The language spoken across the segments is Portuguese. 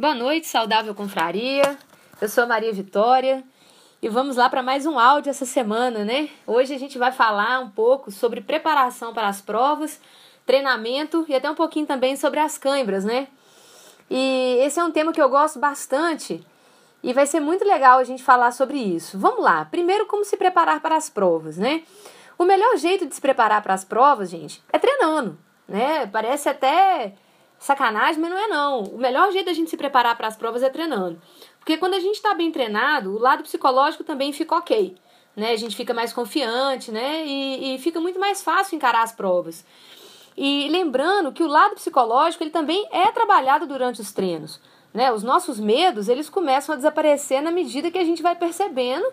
Boa noite, saudável confraria. Eu sou a Maria Vitória e vamos lá para mais um áudio essa semana, né? Hoje a gente vai falar um pouco sobre preparação para as provas, treinamento e até um pouquinho também sobre as câimbras, né? E esse é um tema que eu gosto bastante e vai ser muito legal a gente falar sobre isso. Vamos lá. Primeiro, como se preparar para as provas, né? O melhor jeito de se preparar para as provas, gente, é treinando, né? Parece até sacanagem, mas não é não. O melhor jeito da gente se preparar para as provas é treinando. Porque quando a gente está bem treinado, o lado psicológico também fica ok. Né? A gente fica mais confiante, né? E, e fica muito mais fácil encarar as provas. E lembrando que o lado psicológico ele também é trabalhado durante os treinos. Né? Os nossos medos eles começam a desaparecer na medida que a gente vai percebendo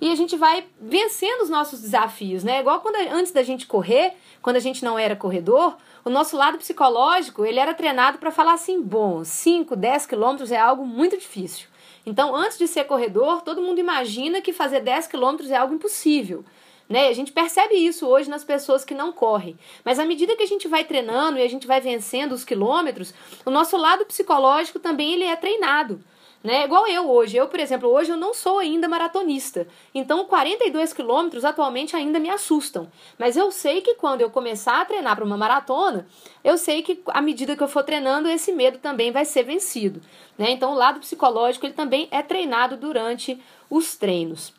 e a gente vai vencendo os nossos desafios, né? Igual quando antes da gente correr, quando a gente não era corredor, o nosso lado psicológico, ele era treinado para falar assim, bom, 5, 10 quilômetros é algo muito difícil. Então, antes de ser corredor, todo mundo imagina que fazer 10 quilômetros é algo impossível. Né? A gente percebe isso hoje nas pessoas que não correm. Mas à medida que a gente vai treinando e a gente vai vencendo os quilômetros, o nosso lado psicológico também ele é treinado né? Igual eu hoje. Eu, por exemplo, hoje eu não sou ainda maratonista. Então, 42 quilômetros atualmente ainda me assustam. Mas eu sei que quando eu começar a treinar para uma maratona, eu sei que à medida que eu for treinando, esse medo também vai ser vencido. Né? Então, o lado psicológico ele também é treinado durante os treinos.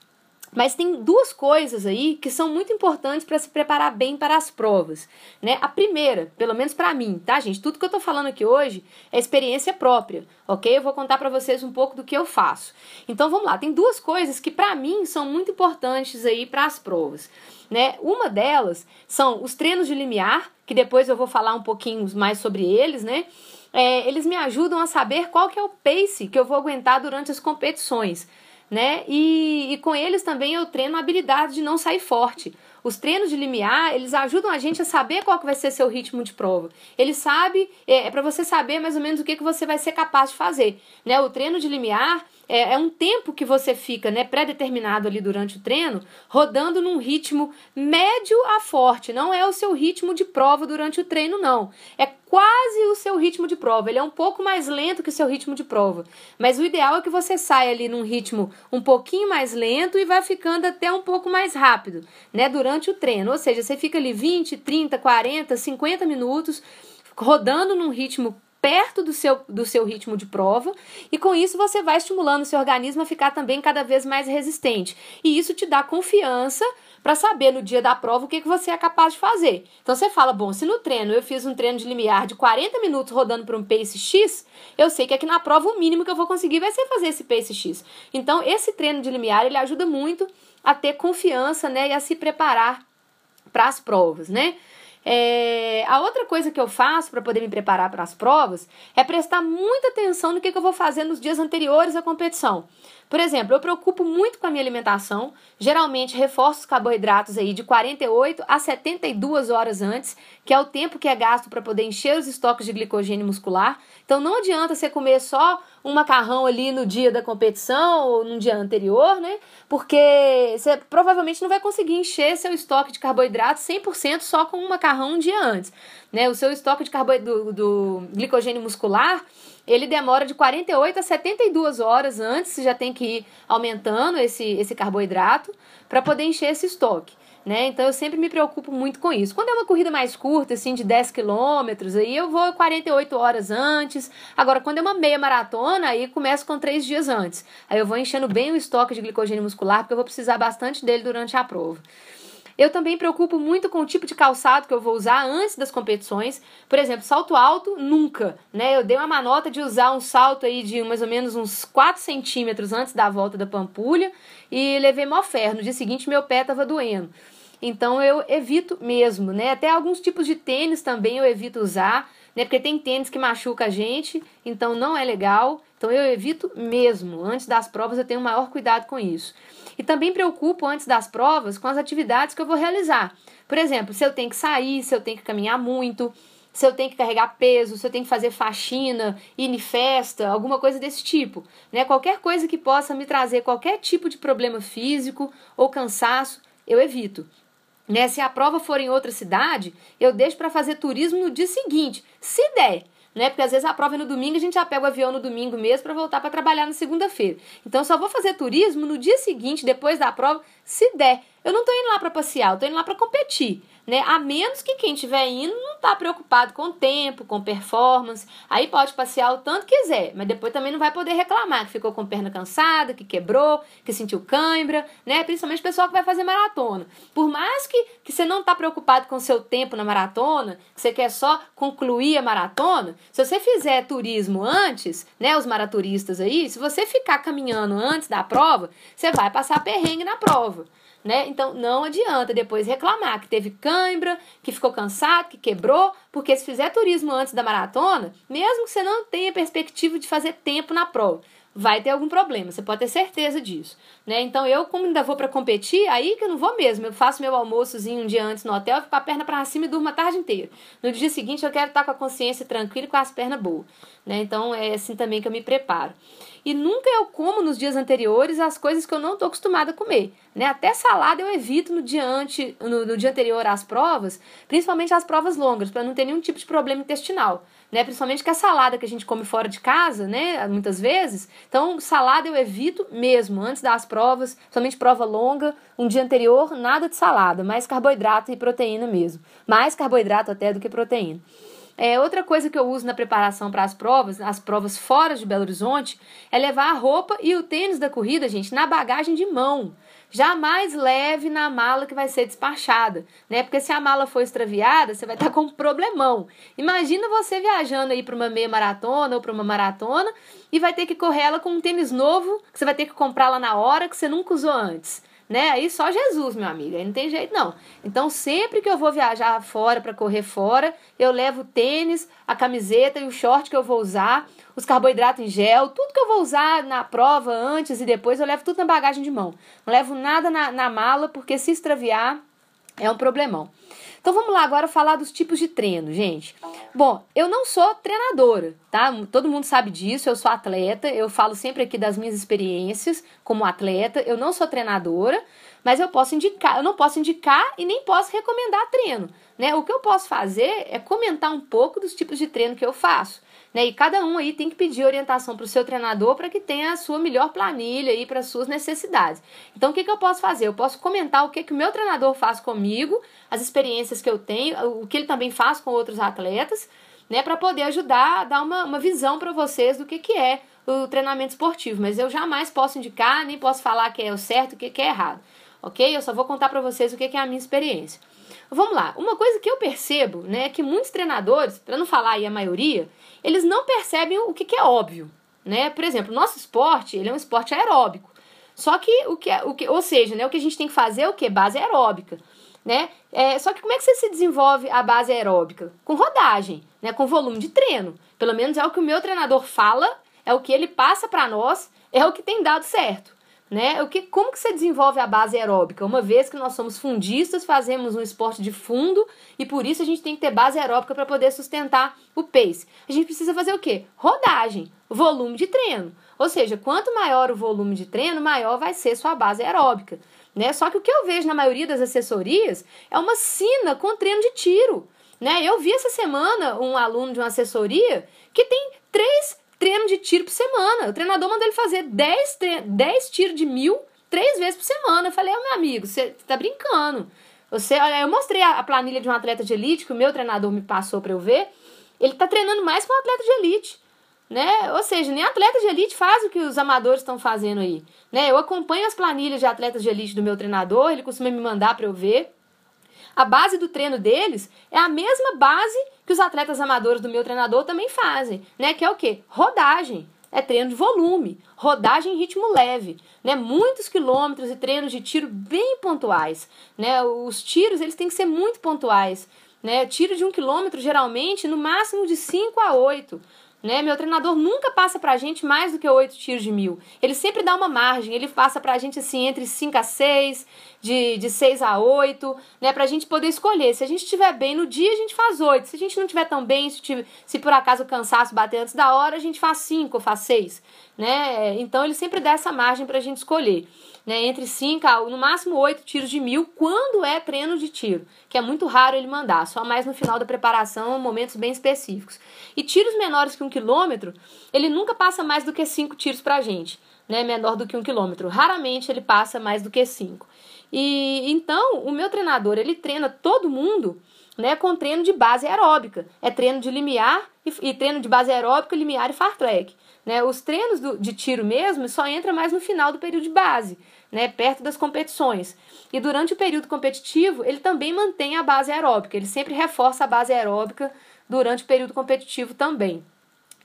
Mas tem duas coisas aí que são muito importantes para se preparar bem para as provas, né? A primeira, pelo menos para mim, tá, gente? Tudo que eu tô falando aqui hoje é experiência própria, ok? Eu vou contar para vocês um pouco do que eu faço. Então vamos lá, tem duas coisas que para mim são muito importantes aí para as provas, né? Uma delas são os treinos de limiar, que depois eu vou falar um pouquinho mais sobre eles, né? É, eles me ajudam a saber qual que é o pace que eu vou aguentar durante as competições né? E, e com eles também eu treino a habilidade de não sair forte. Os treinos de limiar, eles ajudam a gente a saber qual que vai ser seu ritmo de prova. Ele sabe, é, é para você saber mais ou menos o que, que você vai ser capaz de fazer. Né? O treino de limiar é, é um tempo que você fica né, pré-determinado ali durante o treino, rodando num ritmo médio a forte. Não é o seu ritmo de prova durante o treino, não. É quase o seu ritmo de prova. Ele é um pouco mais lento que o seu ritmo de prova. Mas o ideal é que você saia ali num ritmo um pouquinho mais lento e vá ficando até um pouco mais rápido, né? Durante o treino. Ou seja, você fica ali 20, 30, 40, 50 minutos rodando num ritmo perto do seu, do seu ritmo de prova, e com isso você vai estimulando o seu organismo a ficar também cada vez mais resistente. E isso te dá confiança para saber no dia da prova o que, que você é capaz de fazer. Então você fala: bom, se no treino eu fiz um treino de limiar de 40 minutos rodando por um pace X, eu sei que aqui na prova o mínimo que eu vou conseguir vai ser fazer esse pace X. Então esse treino de limiar ele ajuda muito a ter confiança né, e a se preparar para as provas, né? É, a outra coisa que eu faço para poder me preparar para as provas é prestar muita atenção no que, que eu vou fazer nos dias anteriores à competição. Por exemplo, eu preocupo muito com a minha alimentação, geralmente reforço os carboidratos aí de 48 a 72 horas antes, que é o tempo que é gasto para poder encher os estoques de glicogênio muscular. Então não adianta você comer só um macarrão ali no dia da competição ou no dia anterior, né? Porque você provavelmente não vai conseguir encher seu estoque de carboidratos 100% só com um macarrão um dia antes, né? O seu estoque de do, do glicogênio muscular ele demora de 48 a 72 horas antes, você já tem que ir aumentando esse, esse carboidrato para poder encher esse estoque. Né? Então eu sempre me preocupo muito com isso. Quando é uma corrida mais curta, assim, de 10 quilômetros, aí eu vou 48 horas antes. Agora, quando é uma meia maratona, aí começo com três dias antes. Aí eu vou enchendo bem o estoque de glicogênio muscular, porque eu vou precisar bastante dele durante a prova. Eu também preocupo muito com o tipo de calçado que eu vou usar antes das competições. Por exemplo, salto alto, nunca. Né? Eu dei uma manota de usar um salto aí de mais ou menos uns 4 centímetros antes da volta da Pampulha e levei mó ferro. No dia seguinte, meu pé estava doendo. Então eu evito mesmo, né? Até alguns tipos de tênis também eu evito usar, né? Porque tem tênis que machuca a gente, então não é legal. Então eu evito mesmo. Antes das provas eu tenho maior cuidado com isso. E também preocupo antes das provas com as atividades que eu vou realizar. Por exemplo, se eu tenho que sair, se eu tenho que caminhar muito, se eu tenho que carregar peso, se eu tenho que fazer faxina, ir em festa, alguma coisa desse tipo. Né? Qualquer coisa que possa me trazer qualquer tipo de problema físico ou cansaço, eu evito. Né? Se a prova for em outra cidade, eu deixo para fazer turismo no dia seguinte, se der. Né? Porque às vezes a prova é no domingo, a gente já pega o avião no domingo mesmo para voltar para trabalhar na segunda-feira. Então só vou fazer turismo no dia seguinte, depois da prova, se der. Eu não estou indo lá para passear, eu tô indo lá para competir né? A menos que quem estiver indo não está preocupado com o tempo, com performance. Aí pode passear o tanto quiser, mas depois também não vai poder reclamar que ficou com perna cansada, que quebrou, que sentiu cãibra, né? Principalmente o pessoal que vai fazer maratona. Por mais que, que você não está preocupado com o seu tempo na maratona, que você quer só concluir a maratona, se você fizer turismo antes, né? Os maratoristas aí, se você ficar caminhando antes da prova, você vai passar perrengue na prova né? Então não adianta depois reclamar que teve cãibra, que ficou cansado, que quebrou, porque se fizer turismo antes da maratona, mesmo que você não tenha perspectiva de fazer tempo na prova, vai ter algum problema, você pode ter certeza disso, né? Então eu, como ainda vou para competir, aí que eu não vou mesmo, eu faço meu almoçozinho um dia antes no hotel, fico a perna para cima e durmo a tarde inteira. No dia seguinte eu quero estar com a consciência tranquila e com as pernas boas, né? Então é assim também que eu me preparo. E nunca eu como nos dias anteriores as coisas que eu não estou acostumada a comer. Né? Até salada eu evito no dia, ante, no, no dia anterior às provas, principalmente as provas longas, para não ter nenhum tipo de problema intestinal. Né? Principalmente que a salada que a gente come fora de casa, né? Muitas vezes. Então, salada eu evito mesmo, antes das provas, somente prova longa, um dia anterior, nada de salada, mais carboidrato e proteína mesmo. Mais carboidrato até do que proteína. É, outra coisa que eu uso na preparação para as provas, as provas fora de Belo Horizonte, é levar a roupa e o tênis da corrida, gente, na bagagem de mão. Jamais leve na mala que vai ser despachada, né? Porque se a mala for extraviada, você vai estar com um problemão. Imagina você viajando aí para uma meia maratona ou para uma maratona e vai ter que correr ela com um tênis novo que você vai ter que comprar lá na hora que você nunca usou antes né? Aí só Jesus, meu amigo, aí não tem jeito não. Então, sempre que eu vou viajar fora para correr fora, eu levo o tênis, a camiseta e o short que eu vou usar, os carboidratos em gel, tudo que eu vou usar na prova antes e depois, eu levo tudo na bagagem de mão. Não levo nada na, na mala, porque se extraviar é um problemão. Então vamos lá agora falar dos tipos de treino, gente. Bom, eu não sou treinadora, tá? Todo mundo sabe disso, eu sou atleta, eu falo sempre aqui das minhas experiências como atleta, eu não sou treinadora, mas eu posso indicar, eu não posso indicar e nem posso recomendar treino, né? O que eu posso fazer é comentar um pouco dos tipos de treino que eu faço. Né? E cada um aí tem que pedir orientação para o seu treinador para que tenha a sua melhor planilha aí para as suas necessidades. Então, o que, que eu posso fazer? Eu posso comentar o que, que o meu treinador faz comigo, as experiências que eu tenho, o que ele também faz com outros atletas, né? Para poder ajudar a dar uma, uma visão para vocês do que, que é o treinamento esportivo. Mas eu jamais posso indicar, nem posso falar que é o certo, o que, que é errado. Ok? Eu só vou contar para vocês o que, é a minha experiência. Vamos lá. Uma coisa que eu percebo, né, é que muitos treinadores, para não falar aí a maioria, eles não percebem o que, é óbvio, né? Por exemplo, o nosso esporte, ele é um esporte aeróbico. Só que o que, é, o que ou seja, né, o que a gente tem que fazer é o que? Base aeróbica, né? É, só que como é que você se desenvolve a base aeróbica? Com rodagem, né? Com volume de treino. Pelo menos é o que o meu treinador fala, é o que ele passa para nós, é o que tem dado certo né? O que, como que você desenvolve a base aeróbica? Uma vez que nós somos fundistas, fazemos um esporte de fundo e por isso a gente tem que ter base aeróbica para poder sustentar o pace. A gente precisa fazer o quê? Rodagem, volume de treino. Ou seja, quanto maior o volume de treino, maior vai ser sua base aeróbica. Né? Só que o que eu vejo na maioria das assessorias é uma sina com treino de tiro. Né? Eu vi essa semana um aluno de uma assessoria que tem três treino de tiro por semana. O treinador manda ele fazer 10, 10 tiros de mil três vezes por semana. Eu falei, oh, meu amigo, você tá brincando. Você, olha, eu mostrei a, a, planilha de um atleta de elite que o meu treinador me passou para eu ver. Ele tá treinando mais que um atleta de elite. Né? Ou seja, nem atleta de elite faz o que os amadores estão fazendo aí. Né? Eu acompanho as planilhas de atletas de elite do meu treinador, ele costuma me mandar para eu ver. A base do treino deles é a mesma base que os atletas amadores do meu treinador também fazem, né? Que é o quê? Rodagem. É treino de volume, rodagem em ritmo leve, né? Muitos quilômetros e treinos de tiro bem pontuais, né? Os tiros eles têm que ser muito pontuais, né? Tiro de um quilômetro geralmente no máximo de 5 a 8, Né? Meu treinador nunca passa pra gente mais do que 8 tiros de mil. Ele sempre dá uma margem, ele passa pra gente assim entre 5 a 6, de, de 6 a 8, né? Pra gente poder escolher. Se a gente estiver bem no dia, a gente faz 8. Se a gente não estiver tão bem, se, tiver, se por acaso o cansaço bater antes da hora, a gente faz 5 ou faz 6. Né? Então ele sempre dá essa margem pra gente escolher né, entre 5 a no máximo 8 tiros de mil quando é treino de tiro, que é muito raro ele mandar, só mais no final da preparação, momentos bem específicos. E tiros menores que um quilômetro, ele nunca passa mais do que 5 tiros pra gente, né, menor do que um quilômetro. Raramente ele passa mais do que 5. E então, o meu treinador, ele treina todo mundo né, com treino de base aeróbica. É treino de limiar e, e treino de base aeróbica, limiar e fartlek. Né? Os treinos do, de tiro mesmo só entra mais no final do período de base, né? perto das competições. E durante o período competitivo, ele também mantém a base aeróbica, ele sempre reforça a base aeróbica durante o período competitivo também.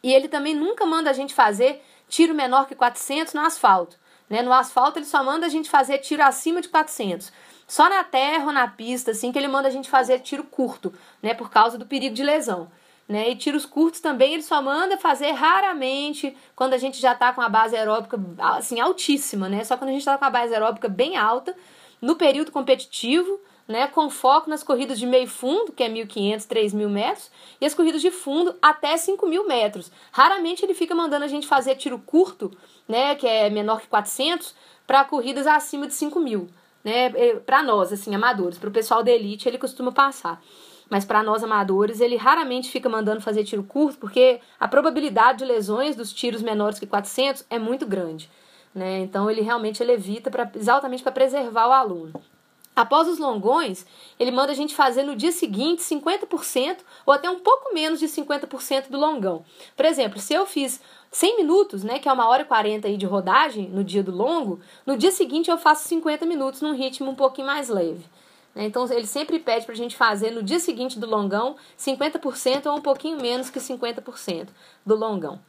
E ele também nunca manda a gente fazer tiro menor que 400 no asfalto. Né? No asfalto, ele só manda a gente fazer tiro acima de 400. Só na terra ou na pista, assim, que ele manda a gente fazer tiro curto, né? Por causa do perigo de lesão. Né? E tiros curtos também ele só manda fazer raramente quando a gente já está com a base aeróbica assim altíssima, né? Só quando a gente está com a base aeróbica bem alta, no período competitivo, né? Com foco nas corridas de meio fundo, que é 1.500, 3.000 metros, e as corridas de fundo até 5.000 metros. Raramente ele fica mandando a gente fazer tiro curto, né? Que é menor que 400, para corridas acima de 5.000, né? É, para nós, assim, amadores, para o pessoal da elite ele costuma passar. Mas para nós amadores, ele raramente fica mandando fazer tiro curto, porque a probabilidade de lesões dos tiros menores que 400 é muito grande. Né? Então ele realmente ele evita pra, exatamente para preservar o aluno. Após os longões, ele manda a gente fazer no dia seguinte 50% ou até um pouco menos de 50% do longão. Por exemplo, se eu fiz 100 minutos, né, que é uma hora e 40 aí de rodagem no dia do longo, no dia seguinte eu faço 50 minutos num ritmo um pouquinho mais leve. Né? Então ele sempre pede para a gente fazer no dia seguinte do longão 50% ou um pouquinho menos que 50% do longão.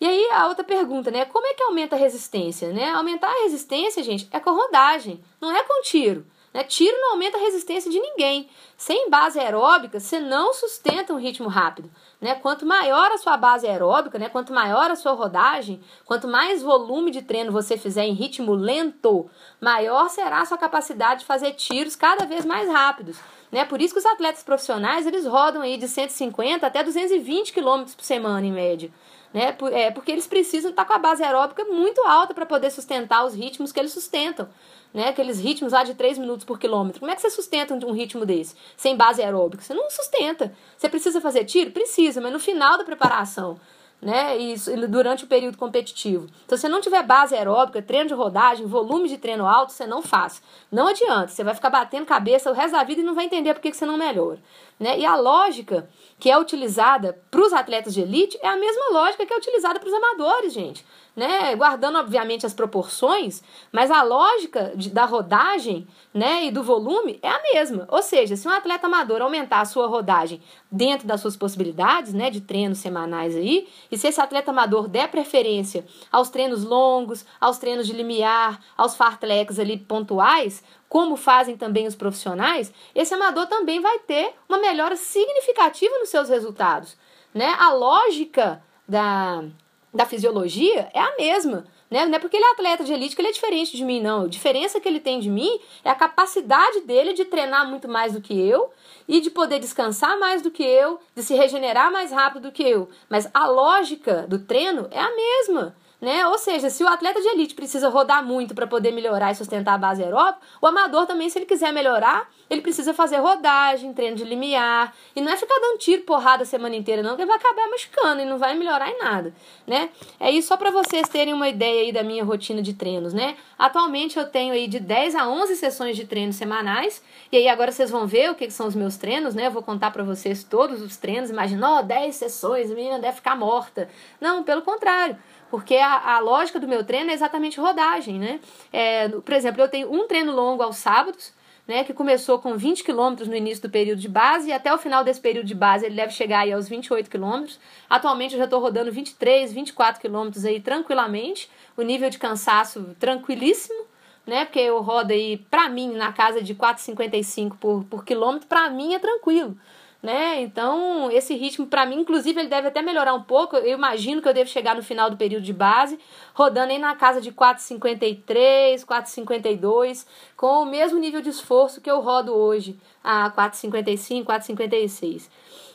E aí a outra pergunta, né? Como é que aumenta a resistência? Né? Aumentar a resistência, gente, é com rodagem, não é com tiro. Né? Tiro não aumenta a resistência de ninguém. Sem base aeróbica, você não sustenta um ritmo rápido. Né? Quanto maior a sua base aeróbica, né? quanto maior a sua rodagem, quanto mais volume de treino você fizer em ritmo lento, maior será a sua capacidade de fazer tiros cada vez mais rápidos. Né? Por isso que os atletas profissionais eles rodam aí de 150 até 220 km por semana em média. Né? É, porque eles precisam estar com a base aeróbica muito alta para poder sustentar os ritmos que eles sustentam né? Aqueles ritmos lá de 3 minutos por quilômetro. Como é que você sustenta um ritmo desse? Sem base aeróbica? Você não sustenta. Você precisa fazer tiro? Precisa, mas no final da preparação né? Isso durante o período competitivo. Então, se você não tiver base aeróbica, treino de rodagem, volume de treino alto, você não faz. Não adianta, você vai ficar batendo cabeça o resto da vida e não vai entender por que você não melhora. Né? E a lógica que é utilizada para os atletas de elite é a mesma lógica que é utilizada para os amadores, gente. Né? Guardando, obviamente, as proporções, mas a lógica de, da rodagem né, e do volume é a mesma. Ou seja, se um atleta amador aumentar a sua rodagem dentro das suas possibilidades né, de treinos semanais aí, e se esse atleta amador der preferência aos treinos longos, aos treinos de limiar, aos fartleks ali pontuais, como fazem também os profissionais, esse amador também vai ter uma melhora significativa nos seus resultados. Né? A lógica da, da fisiologia é a mesma. Né? Não é porque ele é atleta de elite que ele é diferente de mim, não. A diferença que ele tem de mim é a capacidade dele de treinar muito mais do que eu e de poder descansar mais do que eu, de se regenerar mais rápido do que eu. Mas a lógica do treino é a mesma. Né? Ou seja, se o atleta de elite precisa rodar muito para poder melhorar e sustentar a base aeróbica, o amador também, se ele quiser melhorar, ele precisa fazer rodagem, treino de limiar, e não é ficar dando tiro, porrada a semana inteira, não, que ele vai acabar machucando e não vai melhorar em nada, né? É isso só para vocês terem uma ideia aí da minha rotina de treinos, né? Atualmente eu tenho aí de 10 a 11 sessões de treinos semanais, e aí agora vocês vão ver o que, são os meus treinos, né? Eu vou contar para vocês todos os treinos, imagina, ó, oh, 10 sessões, a menina deve ficar morta. Não, pelo contrário. Porque a, a lógica do meu treino é exatamente rodagem, né? É, por exemplo, eu tenho um treino longo aos sábados, né, que começou com 20 quilômetros no início do período de base e até o final desse período de base ele deve chegar aí aos 28 quilômetros. Atualmente eu já estou rodando 23, 24 quilômetros aí tranquilamente, o nível de cansaço tranquilíssimo, né, porque eu rodo aí, para mim, na casa de 4,55 por, por quilômetro, para mim é tranquilo né? Então, esse ritmo, para mim, inclusive, ele deve até melhorar um pouco. Eu imagino que eu devo chegar no final do período de base, rodando aí na casa de 4,53, 4,52, com o mesmo nível de esforço que eu rodo hoje, a 4,55, 4,56.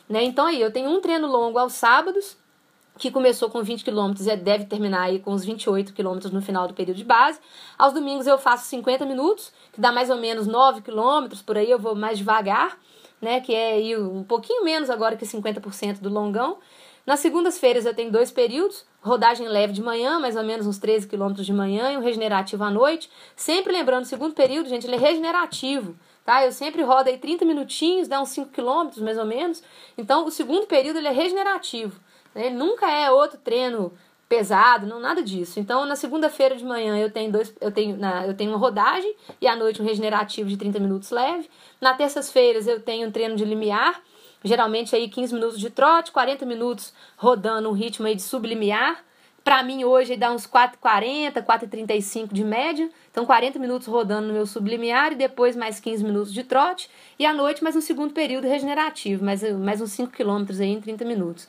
Né? Então, aí, eu tenho um treino longo aos sábados, que começou com 20 km e deve terminar aí com os 28 km no final do período de base. Aos domingos eu faço 50 minutos, que dá mais ou menos 9 km, por aí eu vou mais devagar né, que é aí um pouquinho menos agora que 50% do longão. Nas segundas-feiras eu tenho dois períodos, rodagem leve de manhã, mais ou menos uns 13 quilômetros de manhã, e um regenerativo à noite. Sempre lembrando, o segundo período, gente, ele é regenerativo, tá? Eu sempre rodo aí 30 minutinhos, dá uns 5 quilômetros mais ou menos. Então, o segundo período ele é regenerativo. Né? Ele nunca é outro treino pesado, não nada disso. Então, na segunda-feira de manhã eu tenho dois, eu tenho, na, eu tenho uma rodagem e à noite um regenerativo de 30 minutos leve. Na terças-feiras eu tenho um treino de limiar, geralmente aí 15 minutos de trote, 40 minutos rodando um ritmo aí de sublimiar. Para mim hoje dá uns 4,40, 4,35 de média. Então 40 minutos rodando no meu sublimiar e depois mais 15 minutos de trote. E à noite mais um segundo período regenerativo, mais, mais uns 5 quilômetros aí em 30 minutos.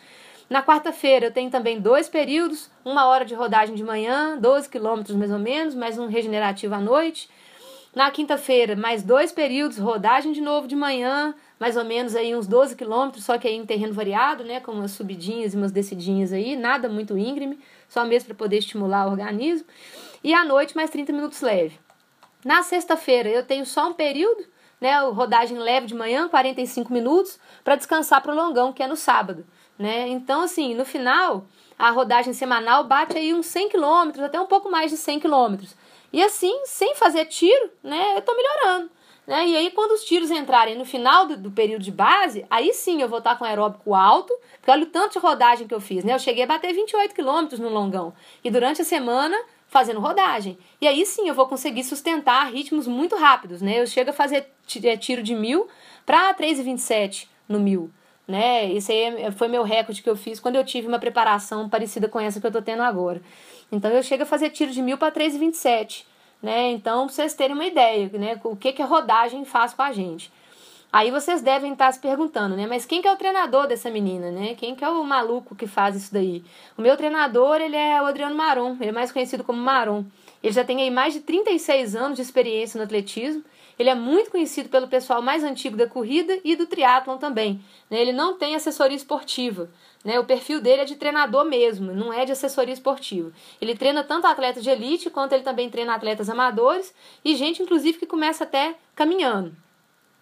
Na quarta-feira eu tenho também dois períodos, uma hora de rodagem de manhã, 12 quilômetros mais ou menos, mais um regenerativo à noite. Na quinta-feira, mais dois períodos, rodagem de novo de manhã, mais ou menos aí uns 12 quilômetros, só que aí em terreno variado, né, com umas subidinhas e umas descidinhas aí, nada muito íngreme, só mesmo para poder estimular o organismo. E à noite, mais 30 minutos leve. Na sexta-feira, eu tenho só um período, né, rodagem leve de manhã, 45 minutos, para descansar para o longão, que é no sábado né? Então, assim, no final, a rodagem semanal bate aí uns 100 quilômetros, até um pouco mais de 100 quilômetros. E assim, sem fazer tiro, né, eu tô melhorando. Né? E aí, quando os tiros entrarem no final do, do período de base, aí sim eu vou estar com aeróbico alto, porque olha o tanto de rodagem que eu fiz, né? Eu cheguei a bater 28 quilômetros no longão. E durante a semana, fazendo rodagem. E aí sim eu vou conseguir sustentar ritmos muito rápidos, né? Eu chego a fazer é, tiro de mil para 3,27 no mil né? Isso aí é, foi meu recorde que eu fiz quando eu tive uma preparação parecida com essa que eu tô tendo agora. Então eu chego a fazer tiro de mil para 3,27, né? Então, vocês terem uma ideia, né? O que, que a rodagem faz com a gente. Aí vocês devem estar se perguntando, né? Mas quem que é o treinador dessa menina, né? Quem que é o maluco que faz isso daí? O meu treinador, ele é o Adriano Maron, ele é mais conhecido como Maron. Ele já tem aí mais de 36 anos de experiência no atletismo ele é muito conhecido pelo pessoal mais antigo da corrida e do triatlon também. Né? Ele não tem assessoria esportiva. Né? O perfil dele é de treinador mesmo, não é de assessoria esportiva. Ele treina tanto atletas de elite quanto ele também treina atletas amadores e gente, inclusive, que começa até caminhando.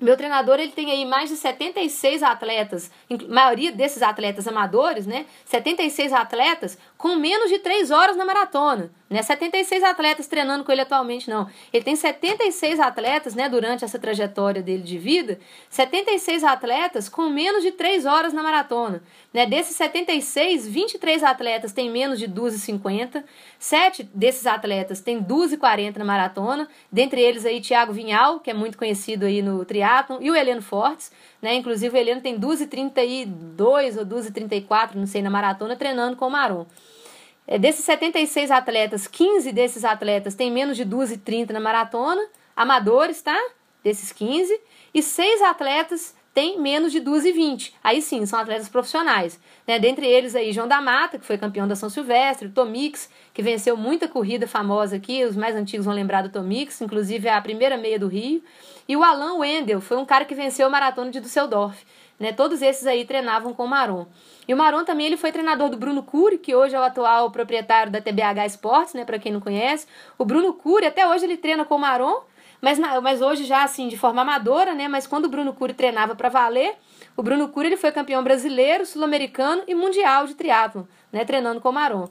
Meu treinador ele tem aí mais de 76 atletas, maioria desses atletas amadores, né? 76 atletas com menos de 3 horas na maratona. Não é 76 atletas treinando com ele atualmente, não. Ele tem 76 atletas, né, durante essa trajetória dele de vida, 76 atletas com menos de 3 horas na maratona. Né? Desses 76, 23 atletas têm menos de 2,50, 7 desses atletas têm 2,40 na maratona, dentre eles aí Thiago Vinhal, que é muito conhecido aí no triatlon, e o Heleno Fortes, né? Inclusive o Heleno tem 2,32 ou 2,34, não sei, na maratona, treinando com o Maron. É, desses 76 atletas, 15 desses atletas têm menos de 2,30 na maratona, amadores, tá? Desses 15. E 6 atletas têm menos de 2,20. Aí sim, são atletas profissionais. Né? Dentre eles aí, João da Mata, que foi campeão da São Silvestre, Tomix, que venceu muita corrida famosa aqui, os mais antigos vão lembrar do Tomix, inclusive a primeira meia do Rio. E o Alan Wendel, foi um cara que venceu a maratona de Düsseldorf. Né? Todos esses aí treinavam com o Maron. E o Maron também ele foi treinador do Bruno Cury, que hoje é o atual proprietário da TBH Esportes, né, para quem não conhece. O Bruno Cury, até hoje ele treina com o Maron, mas, mas hoje já assim, de forma amadora, né? Mas quando o Bruno Cury treinava para valer, o Bruno Cury ele foi campeão brasileiro, sul-americano e mundial de triatlo, né, treinando com o Maron.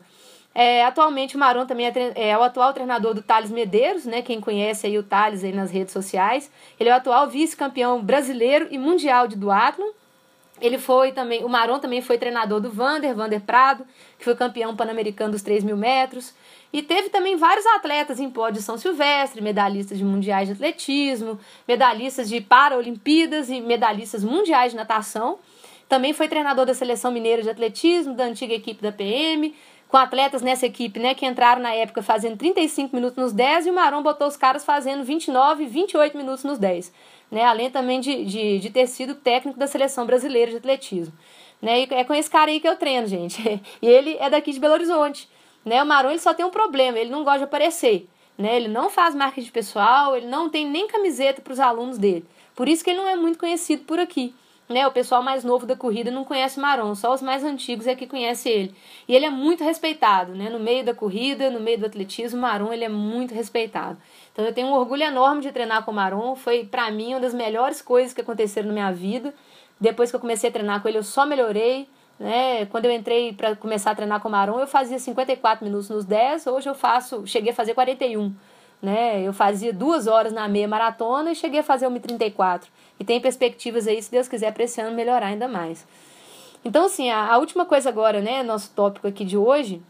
É, atualmente o Maron também é, é, o atual treinador do Thales Medeiros, né? Quem conhece aí o Thales aí nas redes sociais. Ele é o atual vice-campeão brasileiro e mundial de duatlon. Ele foi também, o Maron também foi treinador do Vander, Vander Prado, que foi campeão pan-americano dos 3 mil metros. E teve também vários atletas em pódio São Silvestre, medalhistas de mundiais de atletismo, medalhistas de Paralimpíadas e medalhistas mundiais de natação. Também foi treinador da seleção mineira de atletismo, da antiga equipe da PM, com atletas nessa equipe, né, que entraram na época fazendo 35 minutos nos 10 e o Maron botou os caras fazendo 29 e 28 minutos nos 10. Né, além também de, de, de ter sido técnico da seleção brasileira de atletismo. Né, e é com esse cara aí que eu treino, gente. E ele é daqui de Belo Horizonte. Né, o Maron ele só tem um problema, ele não gosta de aparecer. Né, ele não faz marketing pessoal, ele não tem nem camiseta para os alunos dele. Por isso que ele não é muito conhecido por aqui. Né, o pessoal mais novo da corrida não conhece Maron, só os mais antigos é que conhece ele. E ele é muito respeitado, né? No meio da corrida, no meio do atletismo, Maron ele é muito respeitado. Então eu tenho um orgulho enorme de treinar com o Maron, foi para mim uma das melhores coisas que aconteceram na minha vida. Depois que eu comecei a treinar com ele, eu só melhorei. Né? Quando eu entrei para começar a treinar com o Maron, eu fazia 54 minutos nos 10, hoje eu faço, cheguei a fazer 41. Né? Eu fazia duas horas na meia maratona e cheguei a fazer 1,34. E tem perspectivas aí, se Deus quiser, para esse ano melhorar ainda mais. Então, assim, a, a última coisa agora, né, nosso tópico aqui de hoje,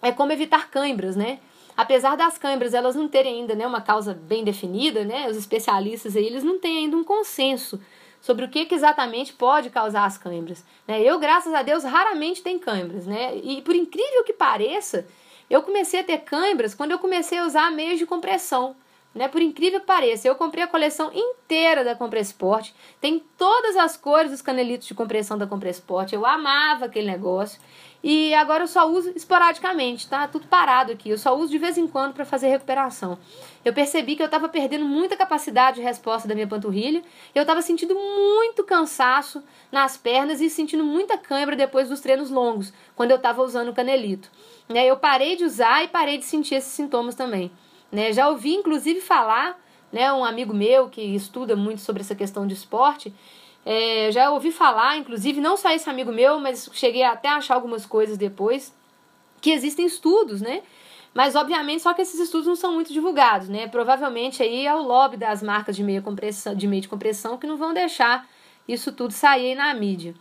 é como evitar câimbras, né? Apesar das câimbras elas não terem ainda né, uma causa bem definida, né, os especialistas aí, eles não têm ainda um consenso sobre o que, que exatamente pode causar as câimbras. Né? Eu, graças a Deus, raramente tenho câimbras, né? E por incrível que pareça, eu comecei a ter câimbras quando eu comecei a usar meios de compressão. Né? Por incrível que pareça, eu comprei a coleção inteira da Compressport. Tem todas as cores dos canelitos de compressão da Compressport. Eu amava aquele negócio. E agora eu só uso esporadicamente, tá? Tudo parado aqui. Eu só uso de vez em quando para fazer recuperação. Eu percebi que eu estava perdendo muita capacidade de resposta da minha panturrilha. Eu estava sentindo muito cansaço nas pernas e sentindo muita cãibra depois dos treinos longos, quando eu estava usando o canelito. Eu parei de usar e parei de sentir esses sintomas também. Né? Já ouvi, inclusive, falar, né, um amigo meu que estuda muito sobre essa questão de esporte, é, já ouvi falar, inclusive, não só esse amigo meu, mas cheguei até a achar algumas coisas depois, que existem estudos, né? Mas, obviamente, só que esses estudos não são muito divulgados, né? Provavelmente aí é o lobby das marcas de meio, compressão, de meio de compressão que não vão deixar isso tudo sair na mídia.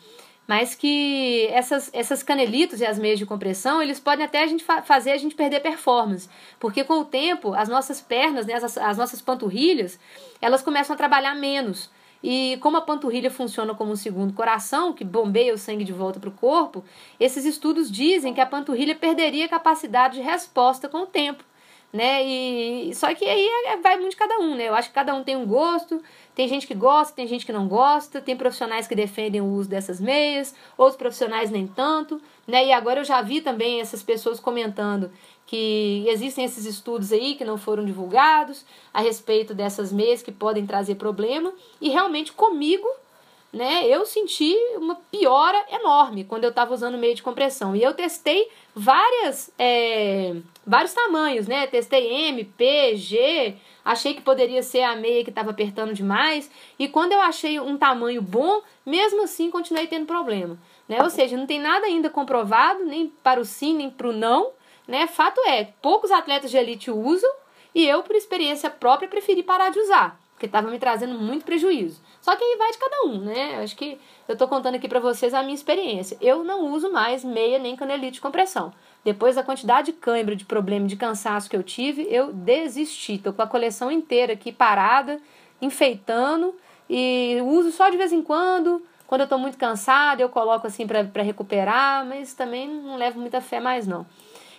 Mas que essas, essas canelitos e as meias de compressão, eles podem até a gente fa fazer a gente perder performance. Porque com o tempo, as nossas pernas, né, as, as nossas panturrilhas, elas começam a trabalhar menos. E como a panturrilha funciona como um segundo coração, que bombeia o sangue de volta para o corpo, esses estudos dizem que a panturrilha perderia capacidade de resposta com o tempo. Né? E só que aí é, vai muito de cada um, né? Eu acho que cada um tem um gosto, tem gente que gosta, tem gente que não gosta, tem profissionais que defendem o uso dessas meias, outros profissionais nem tanto, né? E agora eu já vi também essas pessoas comentando que existem esses estudos aí que não foram divulgados a respeito dessas meias que podem trazer problema e realmente comigo né, eu senti uma piora enorme quando eu estava usando meio de compressão. E eu testei várias, é, vários tamanhos, né? Testei M, P, G, achei que poderia ser a meia que estava apertando demais. E quando eu achei um tamanho bom, mesmo assim continuei tendo problema. Né? Ou seja, não tem nada ainda comprovado, nem para o sim, nem para o não, né? Fato é, poucos atletas de elite usam e eu, por experiência própria, preferi parar de usar, porque estava me trazendo muito prejuízo. Só que aí vai de cada um, né? Acho que eu estou contando aqui para vocês a minha experiência. Eu não uso mais meia nem canelite de compressão. Depois da quantidade de cãibra, de problema, de cansaço que eu tive, eu desisti. Tô com a coleção inteira aqui parada, enfeitando e uso só de vez em quando. Quando eu estou muito cansada, eu coloco assim para recuperar, mas também não levo muita fé mais não.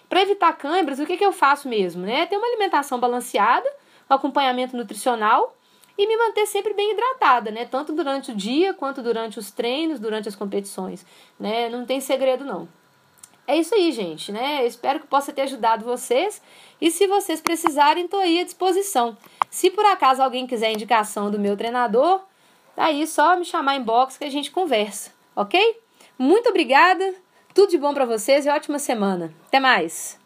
Para evitar câimbras, o que, que eu faço mesmo? Né? Ter uma alimentação balanceada, um acompanhamento nutricional e me manter sempre bem hidratada, né? Tanto durante o dia quanto durante os treinos, durante as competições, né? Não tem segredo não. É isso aí, gente, né? Eu espero que possa ter ajudado vocês. E se vocês precisarem, estou aí à disposição. Se por acaso alguém quiser indicação do meu treinador, tá aí só me chamar em box que a gente conversa, ok? Muito obrigada. Tudo de bom para vocês e ótima semana. Até mais!